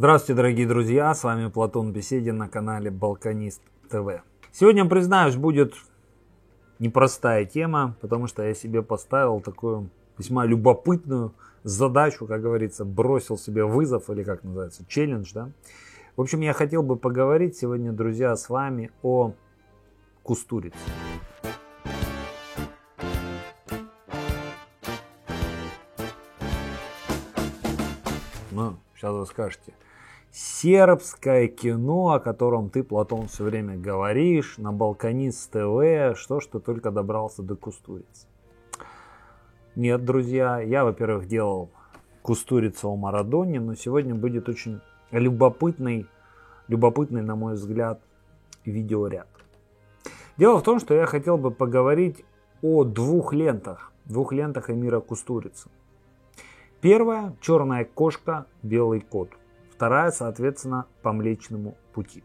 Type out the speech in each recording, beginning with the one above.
Здравствуйте, дорогие друзья, с вами Платон Беседин на канале Балканист ТВ. Сегодня, признаюсь, будет непростая тема, потому что я себе поставил такую весьма любопытную задачу, как говорится, бросил себе вызов или как называется, челлендж, да. В общем, я хотел бы поговорить сегодня, друзья, с вами о кустурице. Ну, сейчас вы скажете, сербское кино, о котором ты, Платон, все время говоришь, на Балканист ТВ, что ж ты только добрался до Кустурицы. Нет, друзья, я, во-первых, делал Кустурицу о Марадоне, но сегодня будет очень любопытный, любопытный, на мой взгляд, видеоряд. Дело в том, что я хотел бы поговорить о двух лентах, двух лентах Эмира Кустурицы. Первая – черная кошка, белый кот вторая, соответственно, по Млечному пути.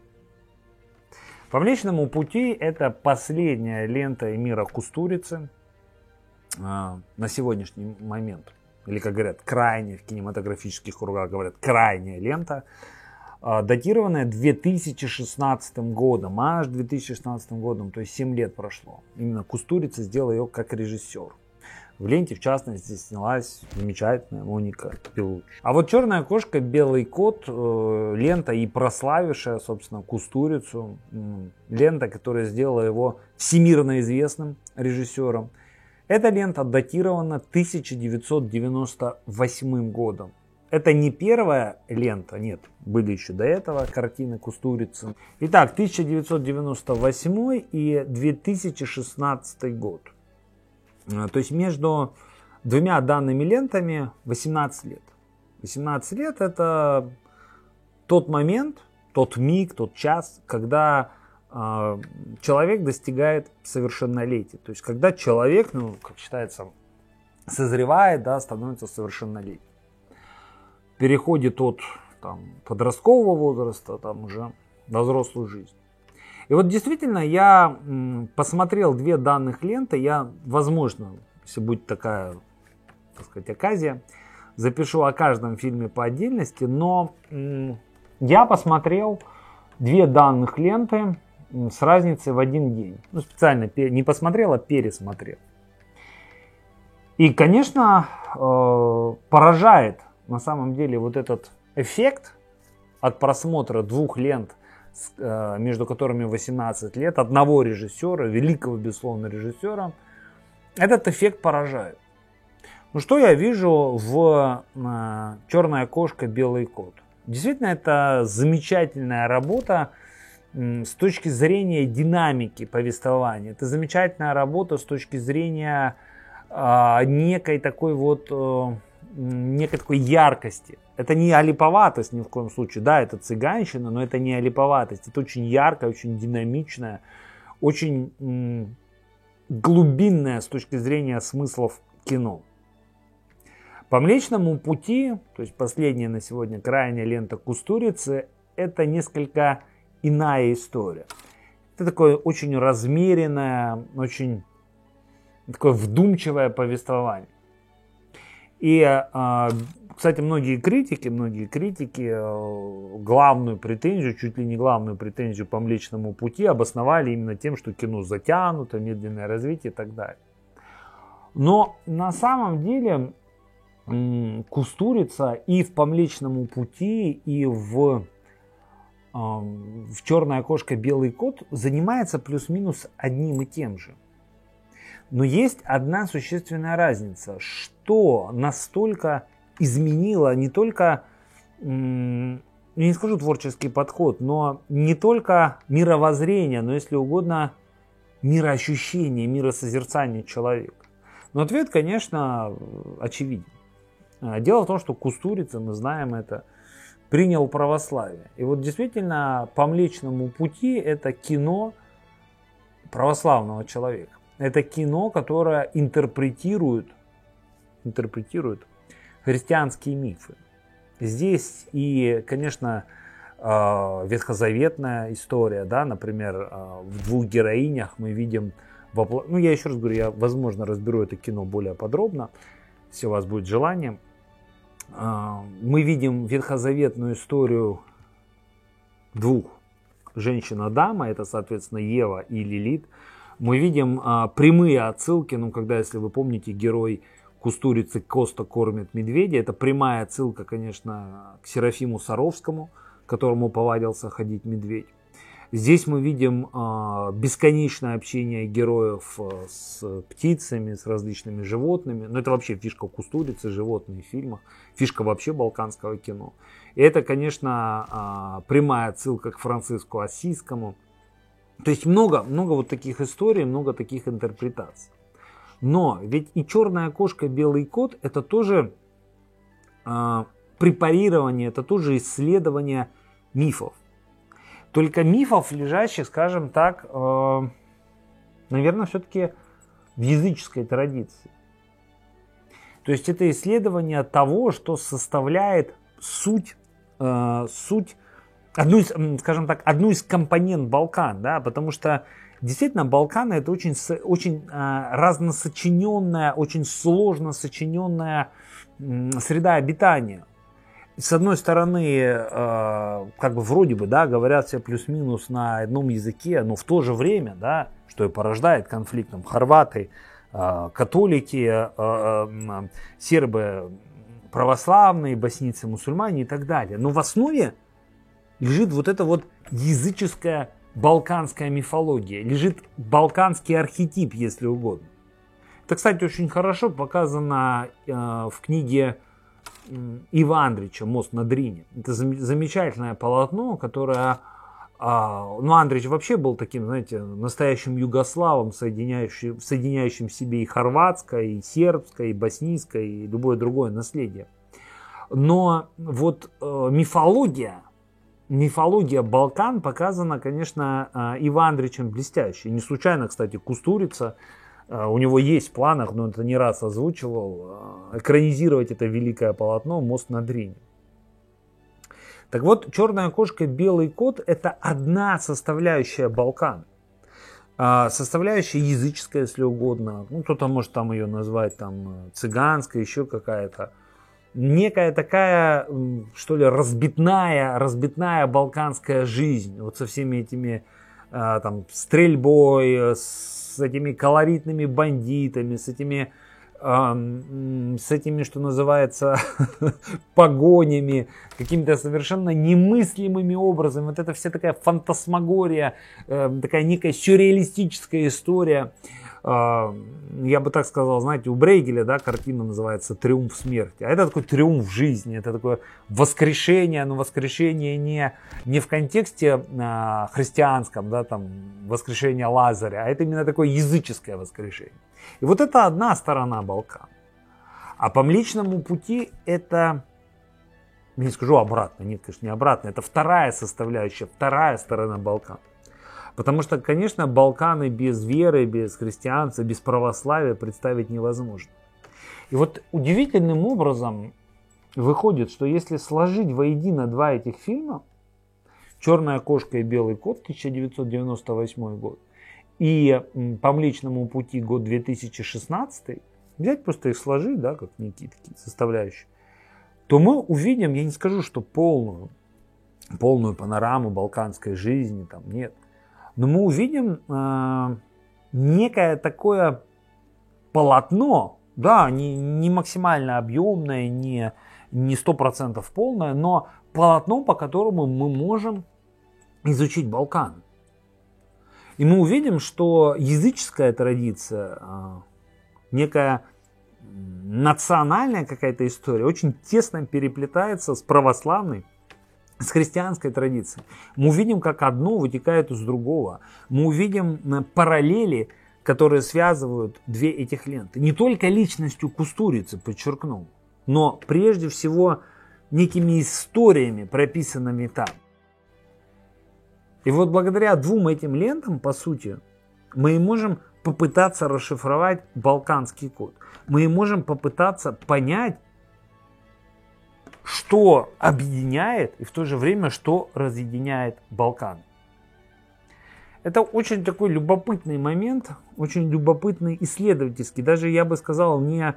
По Млечному пути это последняя лента Эмира Кустурицы э, на сегодняшний момент. Или, как говорят, крайняя в кинематографических кругах говорят, крайняя лента, э, датированная 2016 годом, аж 2016 годом, то есть 7 лет прошло. Именно Кустурица сделал ее как режиссер. В ленте, в частности, снялась замечательная Моника Белуч. А вот «Черная кошка», «Белый кот», э, лента и прославившая, собственно, Кустурицу, лента, которая сделала его всемирно известным режиссером. Эта лента датирована 1998 годом. Это не первая лента, нет, были еще до этого картины Кустурицы. Итак, 1998 и 2016 год. Э, то есть между двумя данными лентами 18 лет. 18 лет это тот момент, тот миг, тот час, когда э, человек достигает совершеннолетия. То есть когда человек, ну, как считается, созревает, да, становится совершеннолетним. Переходит от там, подросткового возраста там, уже во взрослую жизнь. И вот действительно я посмотрел две данных ленты. Я, возможно, если будет такая, так сказать, оказия, запишу о каждом фильме по отдельности. Но я посмотрел две данных ленты с разницей в один день. Ну, специально не посмотрел, а пересмотрел. И, конечно, э, поражает на самом деле вот этот эффект от просмотра двух лент – между которыми 18 лет, одного режиссера, великого, безусловно, режиссера, этот эффект поражает. Ну что я вижу в э, «Черная кошка, белый кот»? Действительно, это замечательная работа с точки зрения динамики повествования. Это замечательная работа с точки зрения э, некой такой вот некой такой яркости. Это не олиповатость ни в коем случае. Да, это цыганщина, но это не олиповатость. Это очень яркая, очень динамичная, очень глубинная с точки зрения смыслов кино. По Млечному пути, то есть последняя на сегодня крайняя лента Кустурицы, это несколько иная история. Это такое очень размеренное, очень такое вдумчивое повествование. И, а, кстати, многие критики, многие критики э, главную претензию, чуть ли не главную претензию по Млечному пути обосновали именно тем, что кино затянуто, медленное развитие и так далее. Но на самом деле Кустурица и в по Млечному пути, и в, в Черное окошко Белый кот занимается плюс-минус одним и тем же – но есть одна существенная разница, что настолько изменило не только, я не скажу творческий подход, но не только мировоззрение, но, если угодно, мироощущение, миросозерцание человека. Но ответ, конечно, очевиден. А, дело в том, что Кустурица, мы знаем это, принял православие. И вот действительно по Млечному пути это кино православного человека. Это кино, которое интерпретирует, интерпретирует христианские мифы. Здесь и, конечно, э, ветхозаветная история, да, например, э, в двух героинях мы видим, ну я еще раз говорю, я, возможно, разберу это кино более подробно, если у вас будет желание. а, мы видим ветхозаветную историю двух женщин Адама, это, соответственно, Ева и Лилит. Мы видим а, прямые отсылки, ну, когда, если вы помните, герой Кустурицы Коста кормит медведя, это прямая отсылка, конечно, к Серафиму Саровскому, которому повадился ходить медведь. Здесь мы видим э, бесконечное общение героев э, с птицами, с различными животными. Ну, это вообще фишка Кустурицы, животные в фильмах. Фишка вообще балканского кино. И это, конечно, э, прямая отсылка к Франциску Осийскому. То есть много, много вот таких историй, много таких интерпретаций. Но ведь и черная кошка, белый кот это тоже э, препарирование, это тоже исследование мифов. Только мифов, лежащих, скажем так, э, наверное, все-таки в языческой традиции. То есть это исследование того, что составляет суть, э, суть одну из, скажем так, одну из компонент Балкан, да, потому что действительно Балканы это очень, очень э, разносочиненная, очень сложно сочиненная среда обитания с одной стороны, э, как бы вроде бы, да, говорят все плюс-минус на одном языке, но в то же время, да, что и порождает конфликт, хорваты, э, католики, э, сербы православные, боснийцы, мусульмане и так далее. Но в основе лежит вот эта вот языческая балканская мифология, лежит балканский архетип, если угодно. Это, кстати, очень хорошо показано э, в книге Ива Андрича «Мост на Дрине». Это замечательное полотно, которое... А, ну, Андрич вообще был таким, знаете, настоящим югославом, соединяющим, соединяющим в себе и хорватское, и сербское, и боснийское, и любое другое наследие. Но вот э, мифология, мифология Балкан показана, конечно, э, Ива Андричем блестяще. Не случайно, кстати, Кустурица а, у него есть в планах, но это не раз озвучивал, а, экранизировать это великое полотно «Мост на Дрине». Так вот, черная кошка, белый кот – это одна составляющая Балкан. А, составляющая языческая, если угодно. Ну, кто-то может там ее назвать там цыганская, еще какая-то. Некая такая, что ли, разбитная, разбитная балканская жизнь. Вот со всеми этими там стрельбой, с с этими колоритными бандитами, с этими, э, с этими, что называется, погонями, какими-то совершенно немыслимыми образами. Вот это вся такая фантасмагория, э, такая некая сюрреалистическая история. А, я бы так сказал, знаете, у Брейгеля, да, картина называется «Триумф смерти», а это такой триумф жизни, это такое воскрешение, но воскрешение не, не в контексте а, христианском, да, там, воскрешение Лазаря, а это именно такое языческое воскрешение. И вот это одна сторона Балкан. А по Млечному пути это, не скажу обратно, нет, конечно, не обратно, это вторая составляющая, вторая сторона Балкан. Потому что, конечно, Балканы без веры, без христианства, без православия представить невозможно. И вот удивительным образом выходит, что если сложить воедино два этих фильма, «Черная кошка» и «Белый кот» 1998 год, и «По Млечному пути» год 2016, взять просто их сложить, да, как некие такие составляющие, то мы увидим, я не скажу, что полную, полную панораму балканской жизни, там нет – но мы увидим э, некое такое полотно, да, не, не максимально объемное, не, не 100% полное, но полотно, по которому мы можем изучить Балкан. И мы увидим, что языческая традиция, э, некая национальная какая-то история очень тесно переплетается с православной с христианской традицией. Мы увидим, как одно вытекает из другого. Мы увидим параллели, которые связывают две этих ленты. Не только личностью Кустурицы, подчеркну, но прежде всего некими историями, прописанными там. И вот благодаря двум этим лентам, по сути, мы и можем попытаться расшифровать балканский код. Мы и можем попытаться понять, что объединяет и в то же время, что разъединяет Балкан. Это очень такой любопытный момент, очень любопытный исследовательский, даже я бы сказал, не,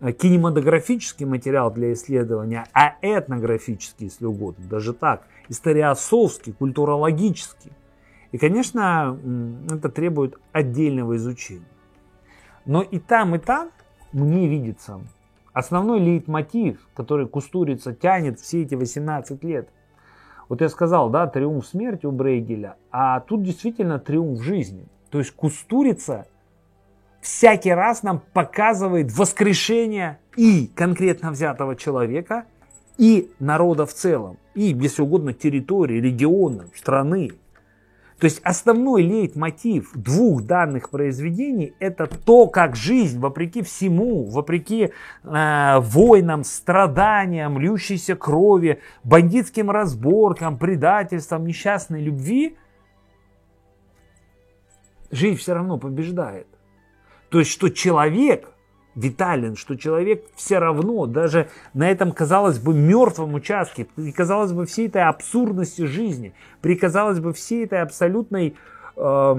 э, кинематографический материал для исследования, а этнографический, если угодно, даже так, историосовский, культурологический. И, конечно, это требует отдельного изучения. Но и там, и там мне видится основной лейтмотив, который Кустурица тянет все эти 18 лет. Вот я сказал, да, триумф смерти у Брейгеля, а тут действительно триумф жизни. То есть Кустурица всякий раз нам показывает воскрешение и конкретно взятого человека, и народа в целом, и, если угодно, территории, региона, страны. То есть основной лейтмотив двух данных произведений это то, как жизнь, вопреки всему, вопреки э, войнам, страданиям, льющейся крови, бандитским разборкам, предательствам, несчастной любви, жизнь все равно побеждает. То есть, что человек витален, что человек все равно, даже на этом, казалось бы, мертвом участке, при, казалось бы, всей этой абсурдности жизни, при, казалось бы, всей этой абсолютной э,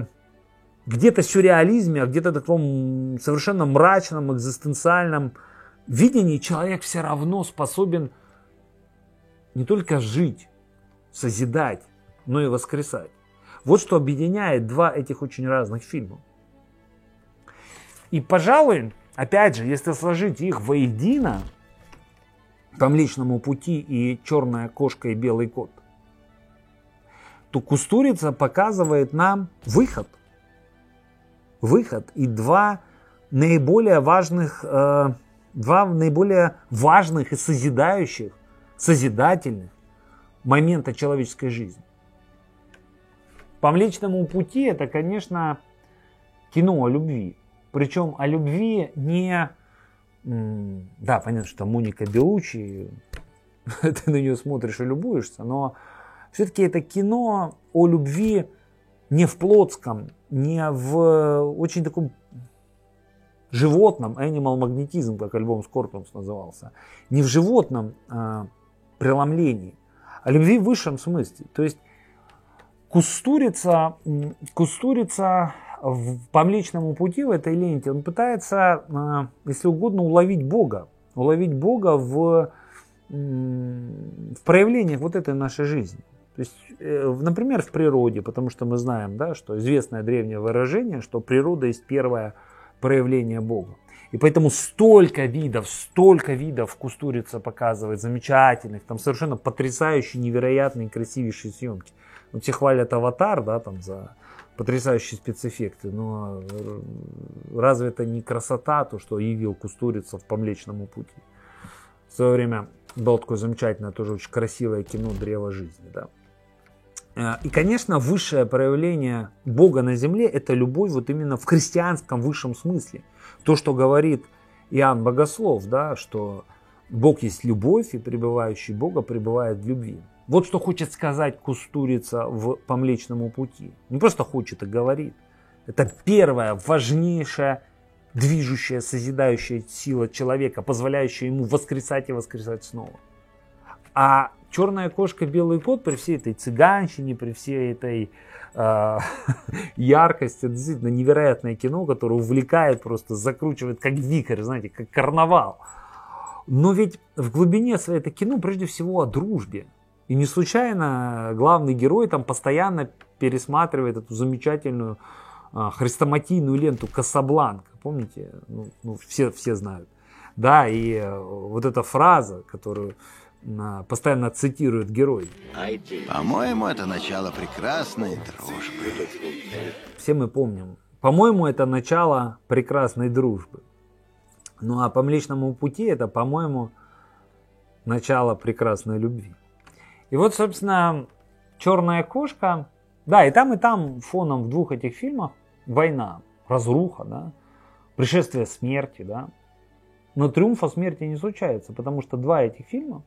где-то сюрреализме, а где-то таком совершенно мрачном, экзистенциальном видении, человек все равно способен не только жить, созидать, но и воскресать. Вот что объединяет два этих очень разных фильма. И, пожалуй, опять же, если сложить их воедино, по Млечному пути и черная кошка и белый кот, то Кустурица показывает нам выход. Выход и два наиболее важных, э, два наиболее важных и созидающих, созидательных момента человеческой жизни. По Млечному пути это, конечно, кино о любви. Причем о любви не... Да, понятно, что Моника Белучи, ты на нее смотришь и любуешься, но все-таки это кино о любви не в плотском, не в очень таком животном, animal магнетизм, как альбом Scorpions назывался, не в животном а, преломлении, а любви в высшем смысле. То есть Кустурица, Кустурица в, по Млечному пути в этой ленте он пытается, а, если угодно, уловить Бога. Уловить Бога в, в проявлениях вот этой нашей жизни. То есть, э, например, в природе, потому что мы знаем, да, что известное древнее выражение, что природа есть первое проявление Бога. И поэтому столько видов, столько видов Кустурица показывает, замечательных, там совершенно потрясающие, невероятные, красивейшие съемки. Вот все хвалят аватар, да, там за потрясающие спецэффекты, но э, разве это не красота, то, что явил Кустурица по Млечному пути? В свое время было такое замечательное, тоже очень красивое кино «Древо жизни». Да? Э, и, конечно, высшее проявление Бога на земле – это любовь вот именно в христианском высшем смысле. То, что говорит Иоанн Богослов, да, что Бог есть любовь, и пребывающий Бога пребывает в любви. Вот что хочет сказать Кустурица в, по Млечному пути. Не просто хочет, а говорит. Это первая, важнейшая, движущая, созидающая сила человека, позволяющая ему воскресать и воскресать снова. А черная кошка, белый кот при всей этой цыганщине, при всей этой э, яркости, это действительно невероятное кино, которое увлекает, просто закручивает как вихрь, знаете, как карнавал. Но ведь в глубине своей это кино прежде всего о дружбе, и не случайно главный герой там постоянно пересматривает эту замечательную а, хрестоматийную ленту Касабланка. Помните? Ну, ну, все, все знают. Да, и э, вот эта фраза, которую а, постоянно цитирует герой. По-моему, это начало прекрасной дружбы. Все мы помним. По-моему, это начало прекрасной дружбы. Ну а по Млечному пути это, по-моему, начало прекрасной любви. И вот, собственно, «Черная кошка», да, и там, и там фоном в двух этих фильмах война, разруха, да, пришествие смерти, да. Но триумфа смерти не случается, потому что два этих фильма,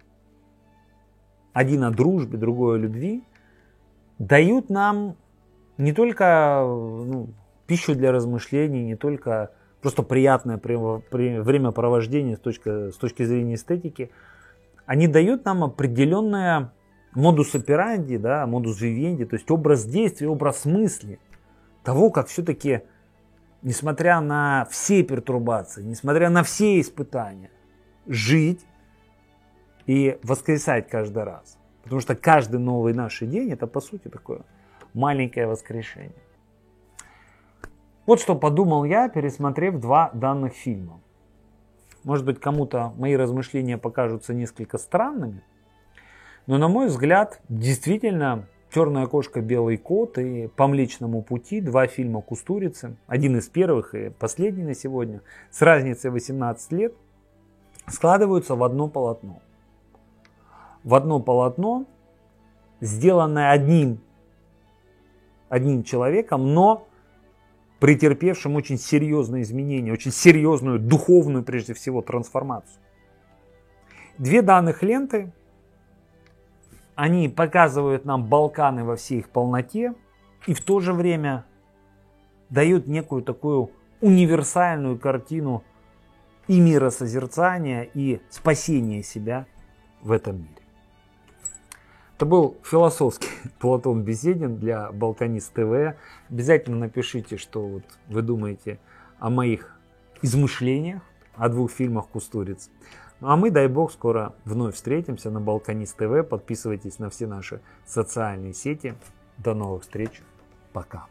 один о дружбе, другой о любви, дают нам не только ну, пищу для размышлений, не только просто приятное времяпровождение с точки, с точки зрения эстетики, они дают нам определенное модус операнди, да, модус вивенди, то есть образ действия, образ мысли того, как все-таки несмотря на все пертурбации, несмотря на все испытания, жить и воскресать каждый раз. Потому что каждый новый наш день это по сути такое маленькое воскрешение. Вот что подумал я, пересмотрев два данных фильма. Может быть, кому-то мои размышления покажутся несколько странными, но на мой взгляд, действительно, «Черная кошка, белый кот» и «По Млечному пути» два фильма Кустурицы, один из первых и последний на сегодня, с разницей 18 лет, складываются в одно полотно. В одно полотно, сделанное одним, одним человеком, но претерпевшим очень серьезные изменения, очень серьезную духовную, прежде всего, трансформацию. Две данных ленты, они показывают нам Балканы во всей их полноте и в то же время дают некую такую универсальную картину и миросозерцания, и спасения себя в этом мире. Это был философский Платон Беседин для Балканист ТВ. Обязательно напишите, что вот вы думаете о моих измышлениях, о двух фильмах Кустуриц. Ну а мы, дай бог, скоро вновь встретимся на Балканист ТВ. Подписывайтесь на все наши социальные сети. До новых встреч. Пока.